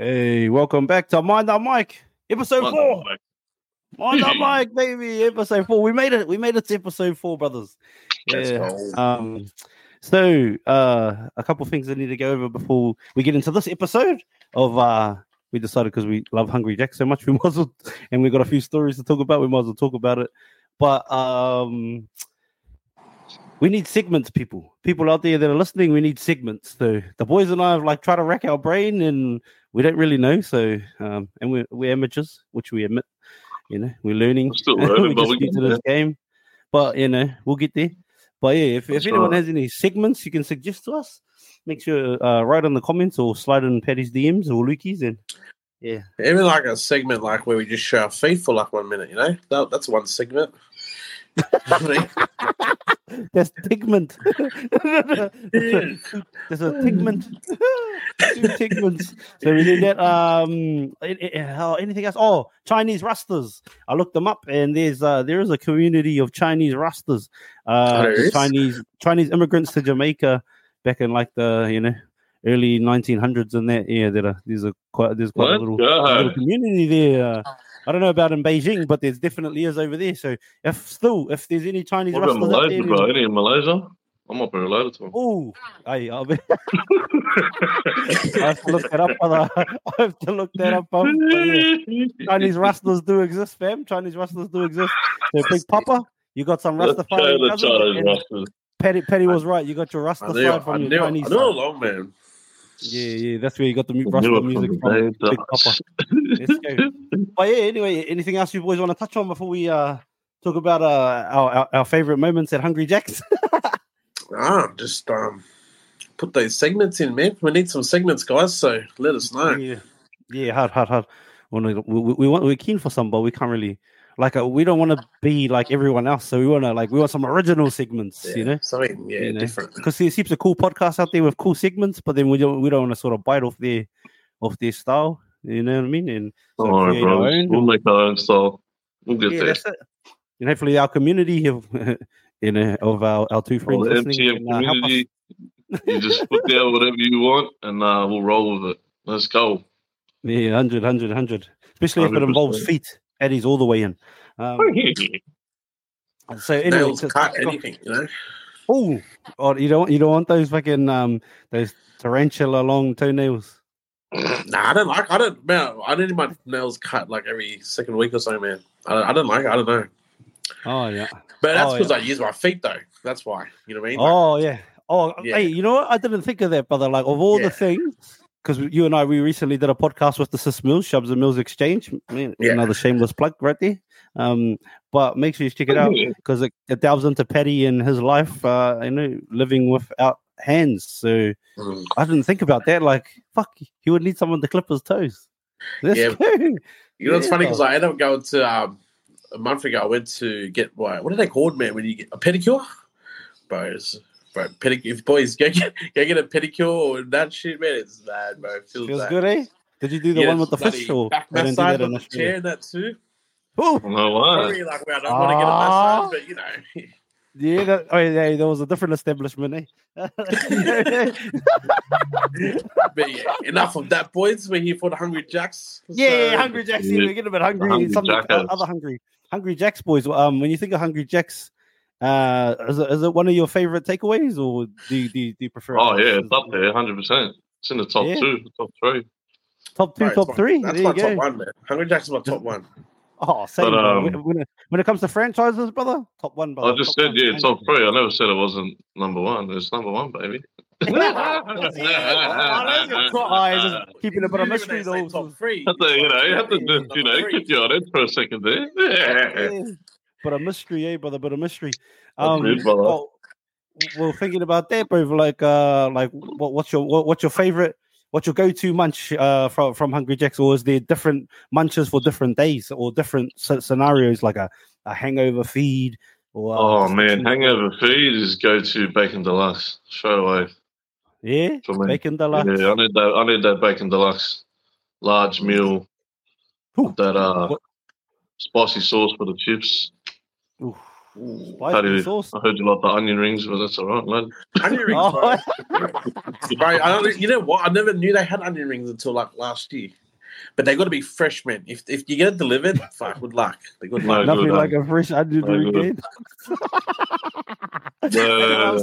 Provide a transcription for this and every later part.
Hey, welcome back to Mind The Mic, episode Mind four. Mind That Mike, baby, episode four. We made it. We made it to episode four, brothers. Yeah. Um. So, uh, a couple things I need to go over before we get into this episode of uh. We decided because we love Hungry Jack so much, we might as well, and we got a few stories to talk about. We might as well talk about it. But um, we need segments, people. People out there that are listening, we need segments. So the boys and I have like tried to rack our brain, and we don't really know. So um, and we're we're amateurs, which we admit. You know, we're learning. We're still learning, we but we get to this game. But you know, we'll get there. But yeah, if, if anyone right. has any segments you can suggest to us, make sure uh, write in the comments or slide in Patty's DMs or Lukey's and yeah. Even like a segment like where we just show our feet for like one minute, you know? That, that's one segment. That's Tigment. There's a Tigment. Two Tigments. So we did that. Um, it- it- uh, anything else? Oh, Chinese Rastas. I looked them up, and there's uh, there is a community of Chinese Rastas. Uh, Oh. Chinese Chinese immigrants to Jamaica back in like the you know early 1900s and that. Yeah, there are there's a quite there's quite a little, little community there. I don't know about in Beijing, but there's definitely is over there. So if still if there's any Chinese What about Malaysia, there, bro? Any in Malaysia? I'm not very related to. Oh, I, I'll be, I have to look that up. Brother. I have to look that up. Yeah, Chinese Rastas do exist, fam. Chinese Rastas do exist. So Big Papa, you got some Rastafari Chinese and Petty, Petty was right. You got your Rasta I side I from your knew, I Chinese knew side. along, man. Yeah, yeah, that's where you got the mu- I Rasta knew it music from from. the day Big. Papa. But yeah, anyway, anything else you boys want to touch on before we uh talk about uh our, our, our favorite moments at Hungry Jack's? Ah, just um, put those segments in, man. We need some segments, guys. So let us know. Yeah, yeah, hard, hard, hard. We, we, we want we're keen for some, but we can't really like uh, we don't want to be like everyone else. So we want to like we want some original segments, you know, something yeah You know, different. because there's heaps of cool podcasts out there with cool segments, but then we don't we don't want to sort of bite off their off their style. You know what I mean? And so Don't our bro. own. We'll make our own style. We'll get yeah, there. that's it. And hopefully our community of you know of our, our two friends All the listening MTM can, uh, community, you just put down whatever you want, and uh, we'll roll with it. Let's go. Yeah, 100, 100, 100. Especially if it involves 100%. feet. Eddie's all the way in. Um, so anyway, Nails, cut, anything, you know. Oh, oh, you don't you don't want those fucking um those tarantula long toenails. Nah, I don't like. I don't. Man, I need my nails cut like every second week or so, man. I, I don't like. it. I don't know. Oh yeah. But that's Oh, because yeah. I use my feet, though. That's why. You know what I mean? Like, Oh yeah. Oh Yeah. hey, you know what? I didn't think of that, brother. Like of all Yeah. the things, because you and I we recently did a podcast with the Sis Mills, Shubz and Mills Exchange. Man, Yeah. Another shameless plug right there. Um, but make sure you check it out because it, it delves into Paddy and his life. Uh, you know, living without hands. So mm. I didn't think about that. Like, fuck, he would need someone to clip his toes. Let's Yeah. go. You know, it's funny because I ended up going to um, a month ago. I went to get what? What are they called, man? When you get a pedicure, bro. It's, bro, pedicure. Boys, go get go get a pedicure or that shit, man. It's bad, bro. It feels, Feels bad. good, eh? Did you do the Yeah, one with the fish or back they don't do massage that on the chair that too. Oh, No why? Probably like where I don't want to get a massage, but you know. yeah, that, oh, yeah, there was a different establishment, eh? But yeah, enough of that, boys. We're here for the Hungry Jacks. yeah, So- Hungry Jacks. Yeah. We're getting a bit hungry. Hungry something uh, other hungry, Hungry Jacks boys. Um, when you think of Hungry Jacks, uh, is it, is it one of your favorite takeaways, or do you, do you, do you prefer? Oh yeah, it's up there, hundred percent. It's in the top Yeah. two, top three. Top two, Bro, top my- three. That's there my you go. top one, man. Hungry Jacks is my top one. Oh, same. But, brother. um, when, when it, when it comes to franchises, brother, top one. Brother. I just top said one, yeah, hands top down. three. I never said it wasn't number one. It's number one, baby. oh, there's your pro- oh, he's just keeping a bit of Usually mystery when though. Top three. Have to, you know, you have to you know, three. keep your head for a second there. Yeah. But a mystery, eh, brother? But a mystery. Um, good, well, well, thinking about that, bro. Like, uh, like, what, what's your what, what's your favorite? What's your go-to munch uh, from from Hungry Jacks, or is there different munches for different days or different sc- scenarios, like a, a hangover feed? Or uh, Oh man, hangover feed is go to bacon deluxe straight away yeah, bacon deluxe. Yeah, I need that. I need that bacon deluxe, large meal. Ooh. That uh, What- spicy sauce for the chips. Oof. Ooh. Spicy you- sauce. I heard you like the onion rings, but that's all right, lad. Onion rings, Oh. bro. Bro, I don't, you know what? I never knew they had onion rings until like last year. But they got to be fresh, man. If if you get it delivered, fuck, good luck. They good No, luck. Nothing good, like a fresh onion no ring. good. Yeah.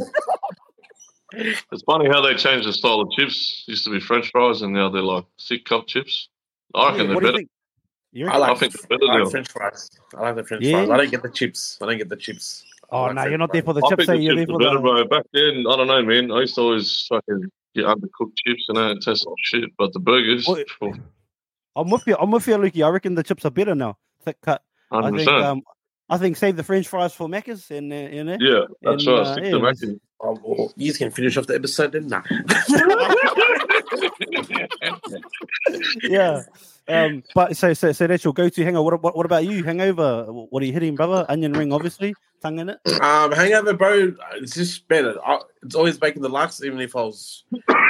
It's funny how they changed the style of chips. Used to be French fries, and now they're like thick cup chips. I reckon what they're better. Think? You I reckon? like, I think they're I like now. French fries. I like the French Yeah? fries. I don't get the chips. I don't get the chips. Oh like no, you're not there for the I chips. think the You're there chips are for better, the. bro. Back then, I don't know, man. I used to always fucking get undercooked chips and it tastes like shit. But the burgers, What- phew, I'm with you. I'm with you, Lukey. I reckon the chips are better now. Thick cut. I 100%. think. Um, I think save the French fries for Macca's and uh, you know. yeah, that's and, right. uh, Stick yeah, to it's- Mackie. Oh, well, you can finish off the episode then. Nah. yeah. Um, but so so so that's your go-to hangover. What, what what about you? Hangover? What are you hitting, brother? Onion ring, obviously. Tongue in it. Um, hangover, bro. It's just better. I, it's always bacon deluxe, even if I was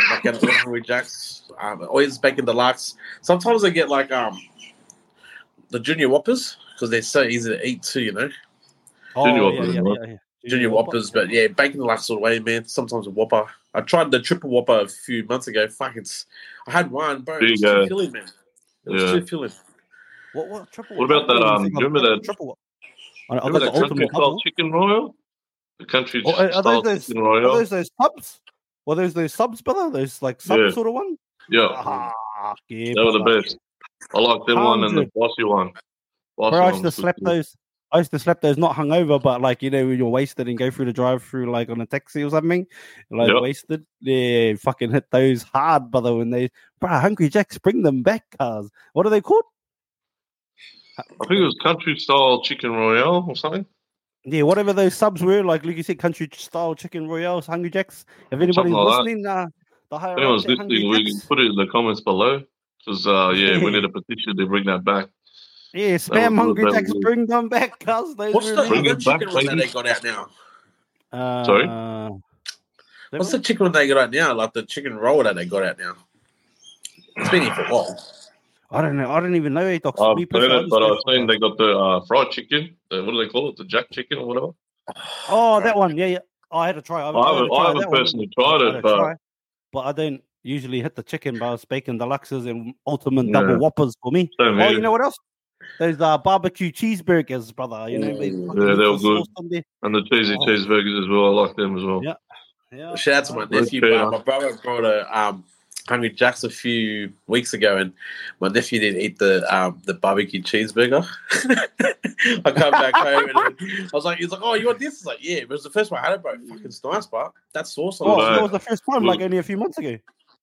like at with Jacks. Um, always the deluxe. Sometimes I get like um the junior whoppers because they're so easy to eat too. You know, Oh Junior yeah, Whoppers, yeah, right? yeah, yeah. junior Whopper. whoppers. But yeah, bacon deluxe all the way, man. Sometimes a whopper. I tried the triple whopper a few months ago. Fuck, it's. I had one, bro. There It you go. filling, man. It was Yeah. too filling. What what triple? What about that, I um, do you remember that- triple? I, I got Remember the that country ultimate style chicken royal? The country Oh, are- are style those- chicken Are royal? those those subs? Were those those subs, brother? Those like sub Yeah. sort of one? Yeah, Ah, yeah, they were the best. I like them one and the 100. bossy one. Bossy Bro, I used to was good slap those. I used to slap those not hungover, but like you know when you're wasted and go through the drive-through like on a taxi or something, like Yep. wasted. Yeah, fucking hit those hard, brother. When they, bro, Hungry Jacks, bring them back, cars. What are they called? I think it was country style chicken royale or something. Yeah, whatever those subs were, like like you said, country style chicken royales, Hungry Jacks. If anybody's like that. listening, uh, the higher If anyone's Hungry listening, we can Jacks, put it in the comments below. Because, uh, yeah, we need a petition to bring that back. yeah, spam was- Hungry Jacks, was- bring them back, cuz. Those What's the really- Bring other it back, chicken one that they got out now? Uh, Sorry? What's the chicken one they got out now? Like the chicken roll that they got out now. It's been here for a while. I don't know. I don't even know. Docs. I've Me seen it, but I've for- seen they got the uh, fried chicken. The, what do they call it? The jack chicken or whatever. Oh, that one. Yeah, yeah. I had to try. I, I had to haven't, try I haven't that one. tried it, to but try, but I don't usually hit the chicken bars, bacon deluxes, and ultimate double Yeah. whoppers for me. same Oh, here. you know what else? Those uh, barbecue cheeseburgers, brother. You know, they Ooh, fucking yeah, they the were good. sauce and the cheesy Oh. cheeseburgers as well. I like them as well. Yeah. Yeah. Shout out to my nephew. fair. uh, my brother brought a um, Hungry Jacks a few weeks ago, and my nephew didn't eat the um, the barbecue cheeseburger. I come back home and I was like, he's like, oh, you want this? It's like, yeah, but it was the first one I had it, bro. Fucking it's nice, but that sauce on Oh, it. That was the first time, like only a few months ago.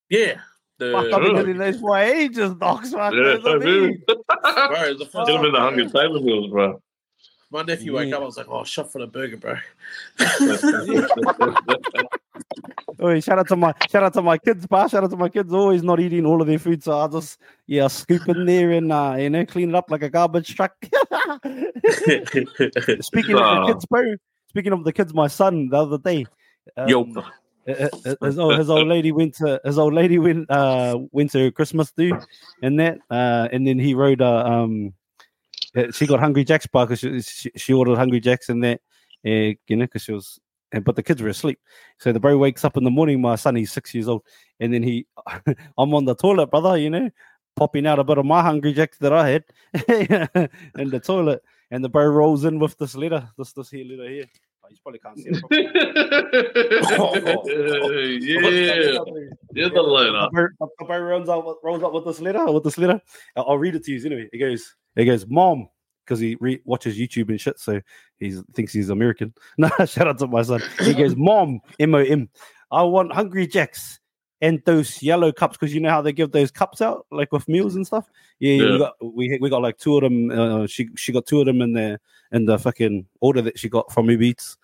Yeah. The, Fuck, I've been really? hitting those for ages, docs. Fuck, Yeah, those are same here. me. bro, it was the first Get them the time, hungry bro. table meals, bro. My nephew woke Yeah. up, I was like, oh, shot for the burger, bro. Oh, shout out to my shout out to my kids, pa. Shout out to my kids. Always not eating all of their food, so I just yeah scoop in there and uh, you know clean it up like a garbage truck. Speaking of the kids, bro. Speaking of the kids, my son the other day. Um, Yo. uh, uh, his old, his old lady went to his old lady went uh went to Christmas do and that uh and then he wrote uh, um uh, she got hungry jacks bar because she, she, she ordered hungry jacks and that uh, you know because she was but the kids were asleep so the bro wakes up in the morning my son he's six years old and then he I'm on the toilet brother you know popping out a bit of my hungry jacks that I had in the toilet and the bro rolls in with this letter this this here letter here oh, you probably can't see it properly. yeah, yeah, the letter. The bird runs out, rolls up with this letter. With this letter, I'll, I'll read it to you anyway. It goes, it goes, mom, because he re- watches YouTube and shit, so he thinks he's American. No, shout out to my son. He goes, mom, M O M. I want Hungry Jacks and those yellow cups because you know how they give those cups out like with meals and stuff. Yeah, Yeah. we got we we got like two of them. Uh, she she got two of them in there in the fucking order that she got from Uber Eats.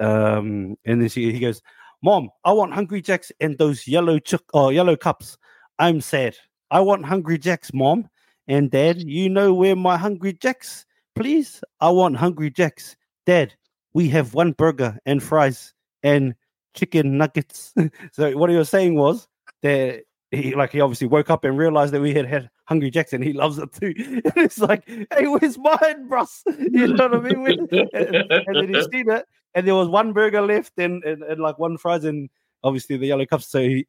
Um, and then she he goes, Mom, I want Hungry Jacks and those yellow chick or yellow cups. I'm sad. I want Hungry Jacks, Mom. And Dad, you know where my Hungry Jacks? Please, I want Hungry Jacks. Dad, we have one burger and fries and chicken nuggets. so what he was saying was that he like he obviously woke up and realized that we had had Hungry Jackson. He loves it too. And it's like, hey, where's mine, bruss? You know what I mean? And, and then he's seen it, and there was one burger left, and, and, and like one fries, and obviously the yellow cups. So he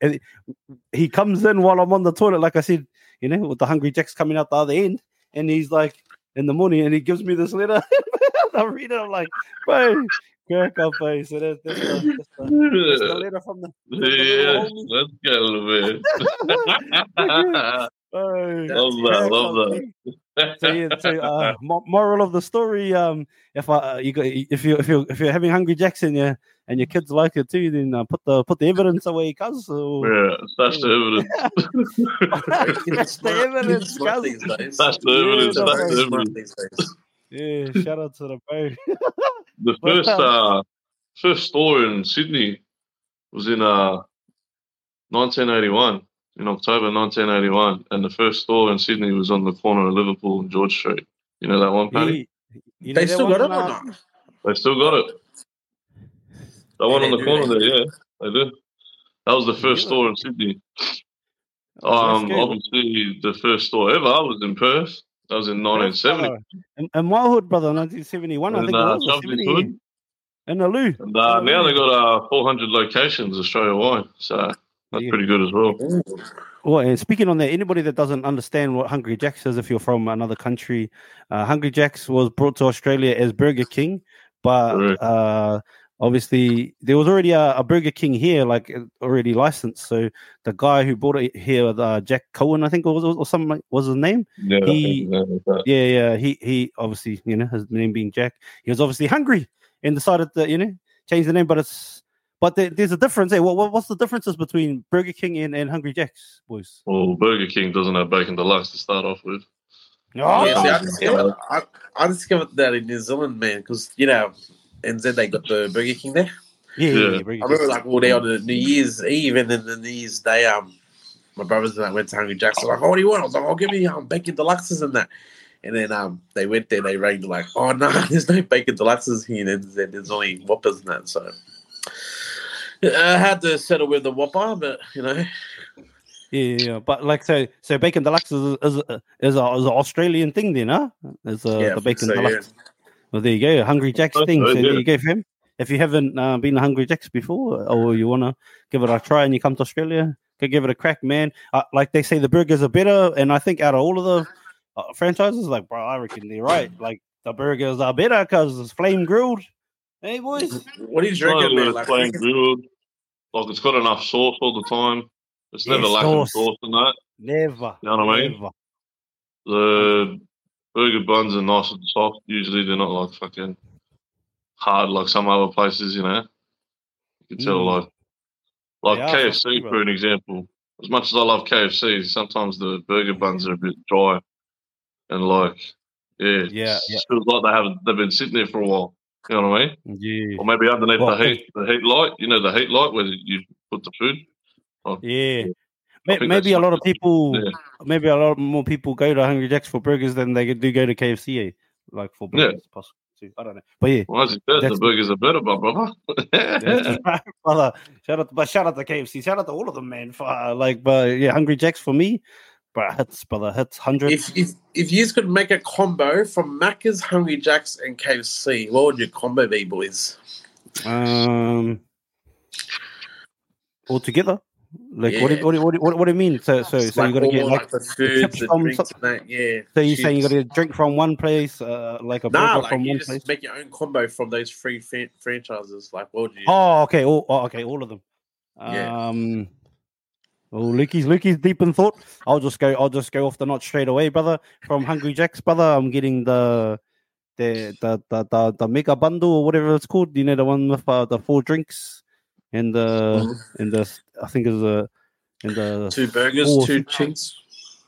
he comes in while I'm on the toilet, like I said, you know, with the Hungry Jacks coming out the other end, and he's like in the morning, and he gives me this letter. I read it, I'm like, bro. Crack up, bro. So that's, that's, the, that's, that's the letter from the yes, let's go bit. Love that, love that. so yeah, so uh, mo- moral of the story: um, if uh, you got if you if you if you're having hungry jacks and your and your kids like it too, then uh, put the put the evidence away, cuz. Or, Yeah, that's the evidence. That's the evidence, Smart cuz. That's the evidence. no, That's the evidence. Yeah, shout out to the bro. The first um, uh first store in Sydney was in uh 1981 in October 1981, and the first store in Sydney was on the corner of Liverpool and George Street. You know that one, Paddy? Yeah, you know They still got it or not? They still got it. That one on the corner they there, yeah, they do. That was the first Yeah. store in Sydney. oh, Um, obviously the first store ever I was in Perth. That was in 1970. And, In, in my hood, brother, 1971, I In, think it uh, was. or Shovely's 70, Hood. In the loo. And uh, now they've got uh, 400 locations Australia wide, so that's pretty good as well. Well, and speaking on that, anybody that doesn't understand what Hungry Jack's is, if you're from another country, uh, Hungry Jack's was brought to Australia as Burger King, but Correct. uh, obviously there was already a, a Burger King here, like already licensed. So the guy who brought it here, uh, Jack Cohen, I think was, or something was his name. Yeah, He- that that. Yeah, yeah. He he obviously, you know, his name being Jack, he was obviously hungry and decided to, you know, change the name. But it's but there, there's a difference. Hey, what, what what's the differences between Burger King and, and Hungry Jack's, boys? Well, Burger King doesn't have bacon deluxe to start off with. Oh, Yeah, see, I discovered, I, I discovered that in New Zealand, man, because you know, NZ they got the Burger King there. yeah, yeah, Yeah. yeah, I remember like all day on the New Year's Eve and then the New Year's Day, um, my brothers and I went to Hungry Jack's. They're like, oh, what do you want? I was like, I'll give me um, bacon deluxes and that. And then um, they went there, they rang, like, oh no, there's no bacon deluxes here in NZ. There's only Whoppers and that. So I had to settle with the Whopper, but you know, Yeah, yeah, yeah. But like so, so bacon deluxe is is a, is a, is an Australian thing, then, huh? Is uh, Yeah, the bacon so, yeah. deluxe. Well, there you go, Hungry Jack's thing. So there you go, fam. If you haven't uh, been to Hungry Jack's before, or you wanna give it a try, and you come to Australia, go give it a crack, man. Uh, like they say, the burgers are better, and I think out of all of the uh, franchises, like bro, I reckon they're right. Like the burgers are better because it's flame grilled. Hey, boys. what do you It's not reckon, that man? it's Like, plain grilled. Like it's got enough sauce all the time. It's Yeah, never lacking sauce. sauce in that. Never. You know what I mean? Never. The burger buns are nice and soft. Usually they're not like fucking hard like some other places, you know. You can tell Mm. like like They KFC soft, for an example. As much as I love KFC, sometimes the burger buns are a bit dry and like yeah, Yeah, yeah. it feels like they haven't they've been sitting there for a while. You know what I mean? Yeah. Or maybe underneath Well, the heat the heat light, you know, the heat light where you put the food. Yeah. I Maybe a lot of people, Yeah. maybe a lot more people go to Hungry Jack's for burgers than they do go to KFC, like for Yeah. burgers. Possible too. I don't know, but yeah, Well, as you said, the burgers are better, my brother. right, brother. Shout out, but shout out to KFC. Shout out to all of them, man. For uh, like, but yeah, Hungry Jack's for me, but hits, brother, hits hundred. if if if you could make a combo from Macca's, Hungry Jack's, and KFC, what would your combo be, boys? Um, all together. Like, what, do, what, do, what, do, what, what do you mean? So, so, It's so you got to get like. the foods, from that. Yeah. So you are saying you got to drink from one place, uh, like a Nah, like from one just place? make your own combo from those three franchises. Like, what would you? Oh, okay. All, oh, okay. All of them. Yeah. Um. Oh, Lukey's Lukey's deep in thought. I'll just go. I'll just go off the notch straight away, brother. From Hungry Jack's, brother. I'm getting the the the the the, the mega bundle or whatever it's called. You know, the one with uh, the four drinks and the Mhm. and the I think it's a and the Two burgers, Four. two cheese.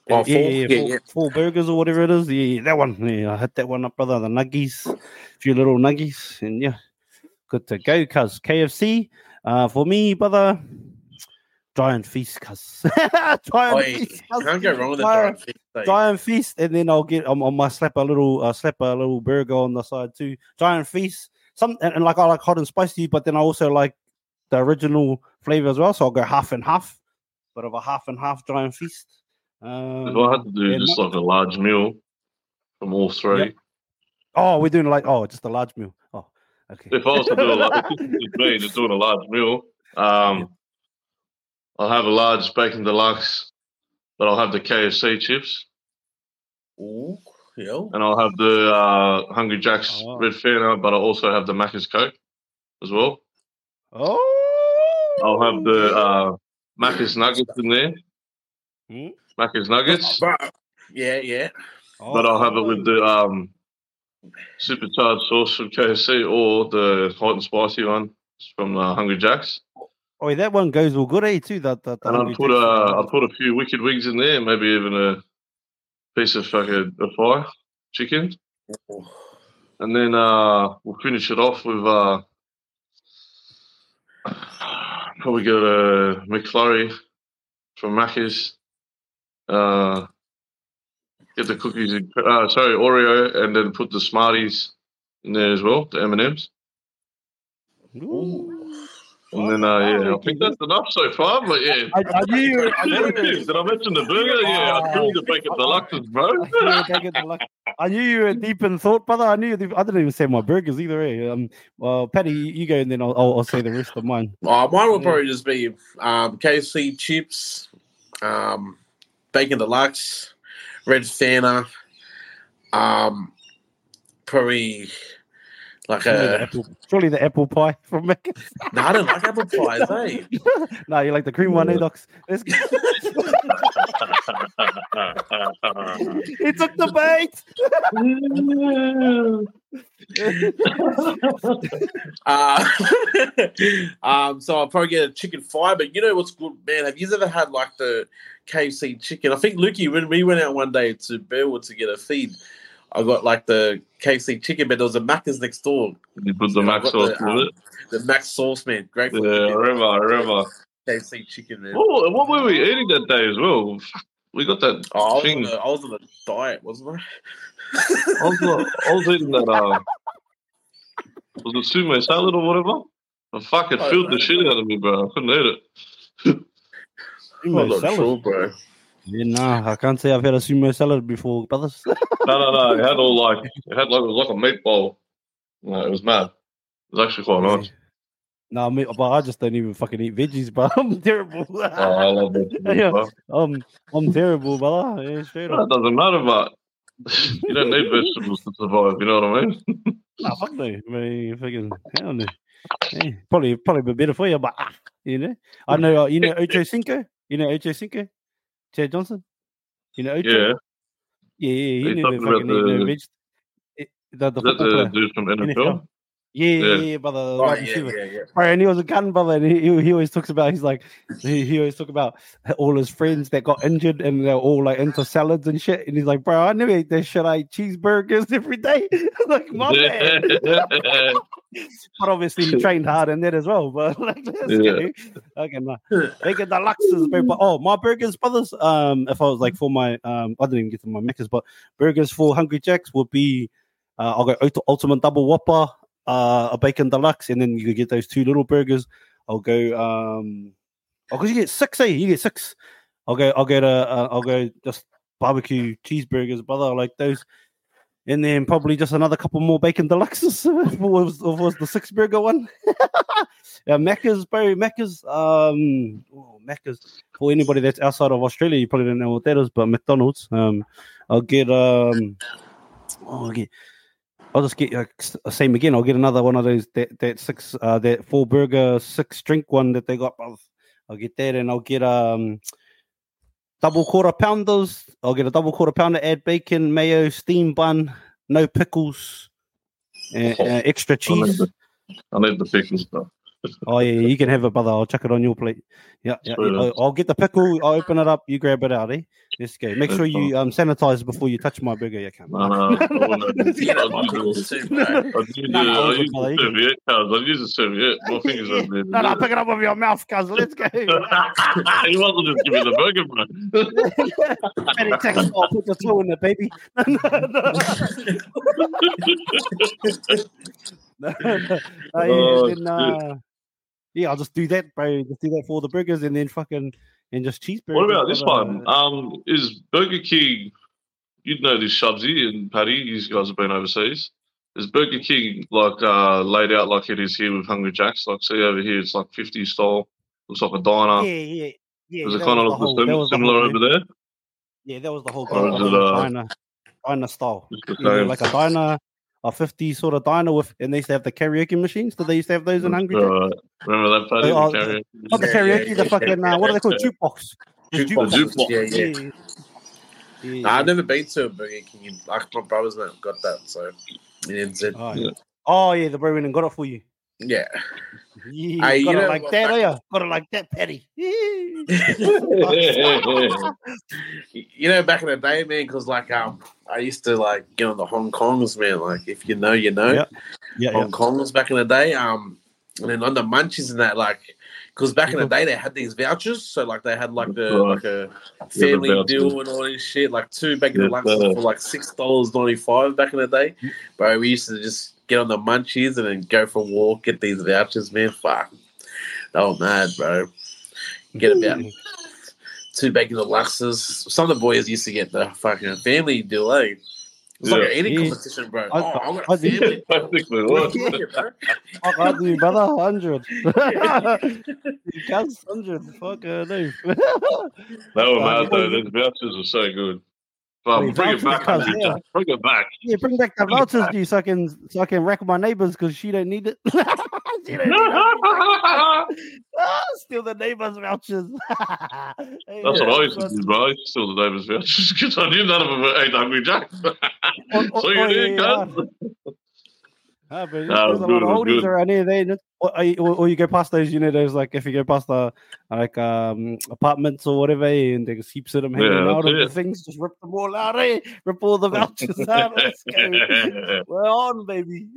yeah, four? yeah, yeah, four, yeah. four burgers or whatever it is. Yeah, yeah, that one. Yeah, I hit that one up, brother. The nuggies, a few little nuggies, and yeah, good to go. Cuz KFC, uh, for me, brother, giant feast, cuz giant Oh, feast. you cuz. can't go wrong with a Giant- giant feast. eh? Giant feast, and then I'll get on, I might slap a little, uh, slap a little burger on the side too. Giant feast, some and, and like I like hot and spicy, but then I also like the original flavor as well. So I'll go half and half, bit of a half and half giant feast. Um, If I had to do yeah, just like a large meal from all three, oh, we're doing like oh, just a large meal. Oh, okay. if I was to do a large, if me just doing a large meal, um, I'll have a large bacon deluxe, but I'll have the KFC chips, Ooh, yeah. and I'll have the uh, Hungry Jack's Oh. Red Fanta, but I'll also have the Macca's Coke as well. oh, I'll have the uh, Macca's Nuggets in there, Hmm? Macca's Nuggets, yeah, yeah. but I'll have it with the um, supercharged sauce from KFC or the hot and spicy one from uh, Hungry Jack's. Oh, that one goes all good, eh? Too that that. And I'll put a, I'll put a few wicked wings in there, maybe even a piece of fucking a fire chicken, and then uh, we'll finish it off with uh, probably get a McFlurry from Macca's. Uh, get the cookies, in, uh, sorry, Oreo, and then put the Smarties in there as well, the M and M's. Ooh. And then, uh, yeah, I think that's enough so far. But yeah, I, I knew you. were- I knew Did I mention the burger? Yeah, I killed the bacon deluxes, bro. I knew you were taking the luck. I knew you were deep in thought, brother. I knew. I didn't even say my burgers either. Eh? Um, well, Patty, you you go, and then I'll, I'll, I'll say the rest of mine. Uh, mine would probably just be um, KFC chips, um, bacon deluxe, red Fanta, um, probably like Surely the a. apple, surely the apple pie from Mac. No, I don't like apple pies, eh? no, you like the cream one, eh, Docs? Let's go. he took the bait. Uh, um, so I'll probably get a chicken fry. But you know what's good, man? Have you ever had like the KFC chicken? I think Lukey, when we went out one day to Burwood to get a feed, I got like the KFC chicken, but there was a Macca's next door. You put the mac sauce the, um, it. The Mac sauce, man. Great for Yeah, I remember, I remember. KFC chicken, man. Oh, what were we eating that day as well? We got that Oh, I, was thing. on a, I was on a diet, wasn't I? I was, uh, I was eating that. Uh, was it sumo salad or whatever? And fuck, it Oh, filled the man. shit out of me, bro. I couldn't eat it. Sumo I'm not sure, bro. Yeah, nah, I can't say I've had a sumo salad before, brothers. No, no, no. It had all like it had like it was like a meatball. No, it was mad. It was actually quite nice. No, I mean, but I just don't even fucking eat veggies, bro. I'm terrible. Oh, I love it. Yeah. bro. um, I'm terrible, brother. Yeah, straight That up. doesn't matter, but you don't need vegetables to survive. You know what I mean? Nah, fuck no. I mean, fucking hell no. Yeah, probably, probably a bit better for you, but ah, you know, I know, uh, you know, Ocho Cinco. You know, Ocho Cinco. Chad Johnson. You know. Yeah. yeah, yeah. He you knew the fucking the, the- the, the Is that football the dude from NFL? NFL. Yeah, yeah, Yeah. yeah, brother. Oh, wide yeah, yeah, yeah. Bro, and he was a gun brother, and he, he, he always talks about he's like he, he always talk about all his friends that got injured and they're all like into salads and shit. And he's like, bro, I never ate that shit. I eat cheeseburgers every day. like my man. But obviously he trained hard in that as well. But like let's Yeah. go. Okay, no. Bacon deluxes, bro. But oh my burgers, brothers. Um, if I was like for my um I didn't even get to my Macca's, but burgers for Hungry Jacks would be uh, I'll go ultimate double whopper, uh, a bacon deluxe, and then you could get those two little burgers. I'll go um oh because you get six, eh? You get six. I'll go I'll get a uh, I'll go just barbecue cheeseburgers, brother. I like those. And then probably just another couple more bacon deluxes. if was, was the six burger one. yeah, Macca's, bro. Macca's. Um, oh, Macca's. For anybody that's outside of Australia, you probably don't know what that is, but McDonald's. Um, I'll get. Um, oh, I'll get. I'll just get like, uh, same again. I'll get another one of those that that six uh that four burger six drink one that they got. I'll, I'll get that, and I'll get um double quarter pounders. I'll get a double quarter pounder, add bacon, mayo, steam bun, no pickles, and, Oh, uh, extra I need cheese. the, I need the pickles stuff. Oh yeah, you can have it, brother. I'll chuck it on your plate. Yeah, yeah. Sweet yeah. as. I'll, I'll get the pickle. I'll open it up. You grab it out, eh? Let's go. Make sure you um sanitize before you touch my burger. You can. No, no, I wouldn't. You know, I'd my use pickles the- too, bro. I'd use No, no, I'd use brother, the serviette. I'd use the serviette. My fingers are there. No, no, pick it up with your mouth, cuz. Let's go. you might as well just give me the burger, bro. Better take a I'll put your toe in it, baby. no, no, no. Uh, yeah, Oh, then, uh, yeah, I'll just do that, bro. Just do that for the burgers, and then fucking and just cheeseburgers. What about this one? Um, is Burger King? You'd know this, Shubsy and Paddy. You guys have been overseas. Is Burger King like uh, laid out like it is here with Hungry Jacks? Like, see over here, it's like 50 style. Looks like a diner. Yeah, yeah, yeah. Is it kind of was look whole- that the similar whole over there? Yeah, that was the whole Or goal. is it, whole uh, diner, diner style. It's the You know, same. like a diner, a 50 sort of diner with, and they used to have the karaoke machines. Did they used to have those in Hungry Jack's? Right. Remember that, Paddy? Oh, The? Not the karaoke, yeah, the yeah, fucking, yeah, uh, what are they called? yeah. Jukebox. Jukebox. Jukebox. Yeah, yeah. Yeah, yeah. Nah, I've never been to a Burger King. Like my brothers now got that, so. Oh, Yeah. yeah. oh, yeah, the bro went and got it for you. Yeah. Yeah, Hey, got you it know like what, that, back- oh, yeah. Got it like that, Patty. you know, back in the day, man, because like um, I used to like get on the Hong Kongs, man. Like if you know, you know, Yeah. yeah, yeah. Hong Kongs back in the day. Um, and then on the munchies and that, like, because back in the day they had these vouchers, so like they had like the Right. like a family vouchers. deal and all this shit, like two bacon Yes, deluxes sir. for like six dollars ninety five back in the day. Bro, we used to just get on the munchies and then go for a walk, get these vouchers, man. Fuck, they were mad, bro. Get about two bacon deluxes. Some of the boys used to get the fucking family deal, eh? It was like Yeah. an eating Yeah. competition, bro. I- oh, I got I a did. family. Practically was. Yeah, bro. Fuck, I do, brother. 100. you can't 100. Fuck, no. They were Uh, mad though. yeah. Those vouchers were so good. Wait, bring it back, because, yeah. Bring it back. Yeah, bring back the vouchers, G, so I can so I can wreck my neighbors because she don't need it. don't. Ah, steal the neighbors' vouchers. That's what I used to do, bro. I steal the neighbours' vouchers because I knew none of them ate Hungry Jack. So you oh, did, yeah, cuz. Ah, but Nah, there's a was lot of good, oldies good. around here. They or, or you- or you go past those, you know, those like if you go past the like um apartments or whatever, and there's heaps of them hanging Yeah, out of the things, just rip them all out, eh? Rip all the vouchers out. Let's go. We're on, baby.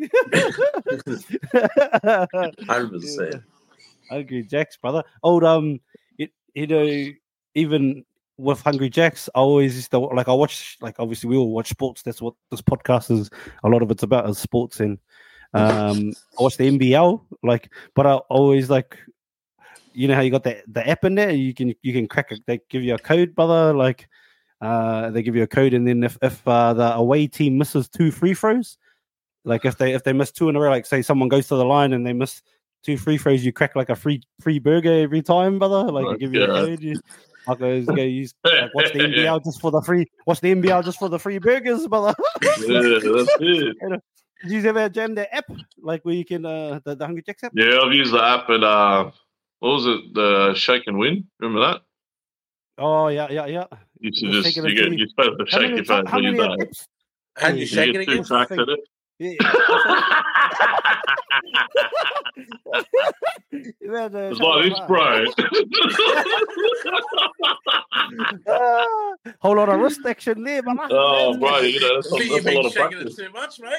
Hundred percent. Hungry Jacks, brother. Old um, it, you know, even with Hungry Jacks, I always used to like I watch like obviously we all watch sports. That's what this podcast is. A lot of it's about is sports and um, I watch the NBL. Like, but I always like, you know how you got the the app in there. You can you can crack it. They give you a code, brother. Like, uh, they give you a code, and then if if uh, the away team misses two free throws, like if they if they miss two in a row, like say someone goes to the line and they miss two free throws, you crack like a free free burger every time, brother. Like you give you a code. You, like goes go use like watch the NBL just for the free watch the NBL just for the free burgers, brother. yeah, that's it. Did you ever jam the app like where you can uh the, the Hungry Jacks app? Yeah, I've used the app and uh, what was it? The Shake and Win. Remember that? Oh yeah, yeah, yeah. You used to Just just taking you it get to- you're supposed to How shake many, your ti- phone. how when you many die. tips? And you Hey, shake it get two again? at it. Yeah. Yeah, the- It's like this, bro. Whole lot of wrist action there, man. oh, bro, you know that's, I think a, you've that's a lot been of shaking practice. it too much, mate.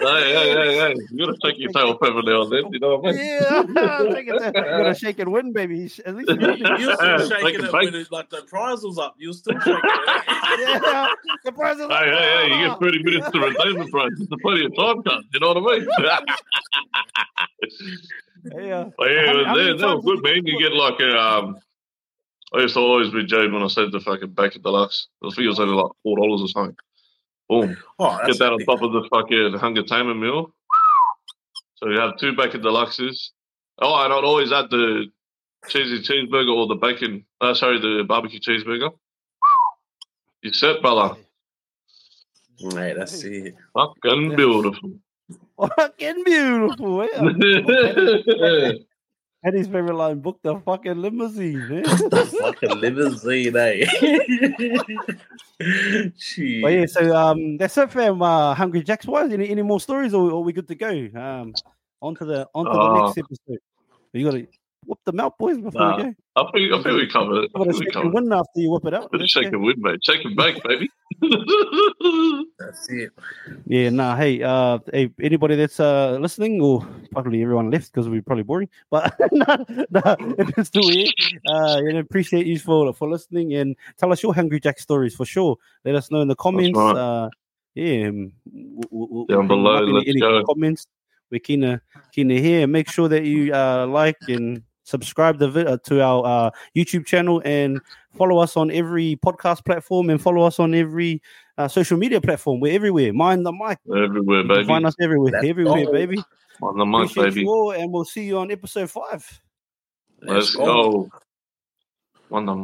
Hey, hey, hey, hey! You gotta shake your tail every now and then. You know what I mean? Yeah, take it there. you gotta shake and win, baby. At least you win. You were still shaking it it when it, like the prize was up. You're still shaking it. yeah, the prize is Hey, hey, hey! You get 30 minutes to retain the price. It's plenty of time, cut. You know what I mean? Yeah. But yeah, How many- how they, many they were good, man. You get like a um. I used to always be jaded when I said the fucking bacon deluxe. I think it was only like four dollars or something. Boom. Oh, Get that on top of the fucking hunger tamer meal. So you have two bacon deluxes. Oh, and I'd always add the cheesy cheeseburger or the bacon. Uh, sorry, the barbecue cheeseburger. You set, brother. Mate, that's it. Fucking beautiful. Fucking beautiful. Yeah. Eddie's favorite line: "Book the fucking limousine." Eh? Fucking limousine, eh? Shit. But yeah, so um, that's it, fam. Uh, Hungry Jacks wise, any any more stories, or, or are we good to go? Um, on to the on to the Uh, next episode. You got to whoop them out, boys, before Nah. we go. I think I think we covered it. I Got to think we shake and covered win after you whip it out. Bit of Let's shake go. and win, mate. Shake and bake, baby. That's it. Yeah, nah. Hey, uh, hey, anybody that's uh listening, or probably everyone left because we're probably boring, but nah, nah, if you're still here, uh, you know, appreciate you for for listening and tell us your Hungry Jack stories for sure. Let us know in the comments. right. Uh, yeah, um, we'll, we'll, we'll Down below, up. let's go. comments. We're keen to keen to hear. Make sure that you uh like and subscribe the vi- uh, to our uh, YouTube channel, and follow us on every podcast platform, and follow us on every uh, social media platform. We're everywhere. Mind the mic. Everywhere, baby. find us everywhere, Let's everywhere, go. baby. On the mic, Appreciate baby. you all, and we'll see you on episode five. Let's go. On the mic.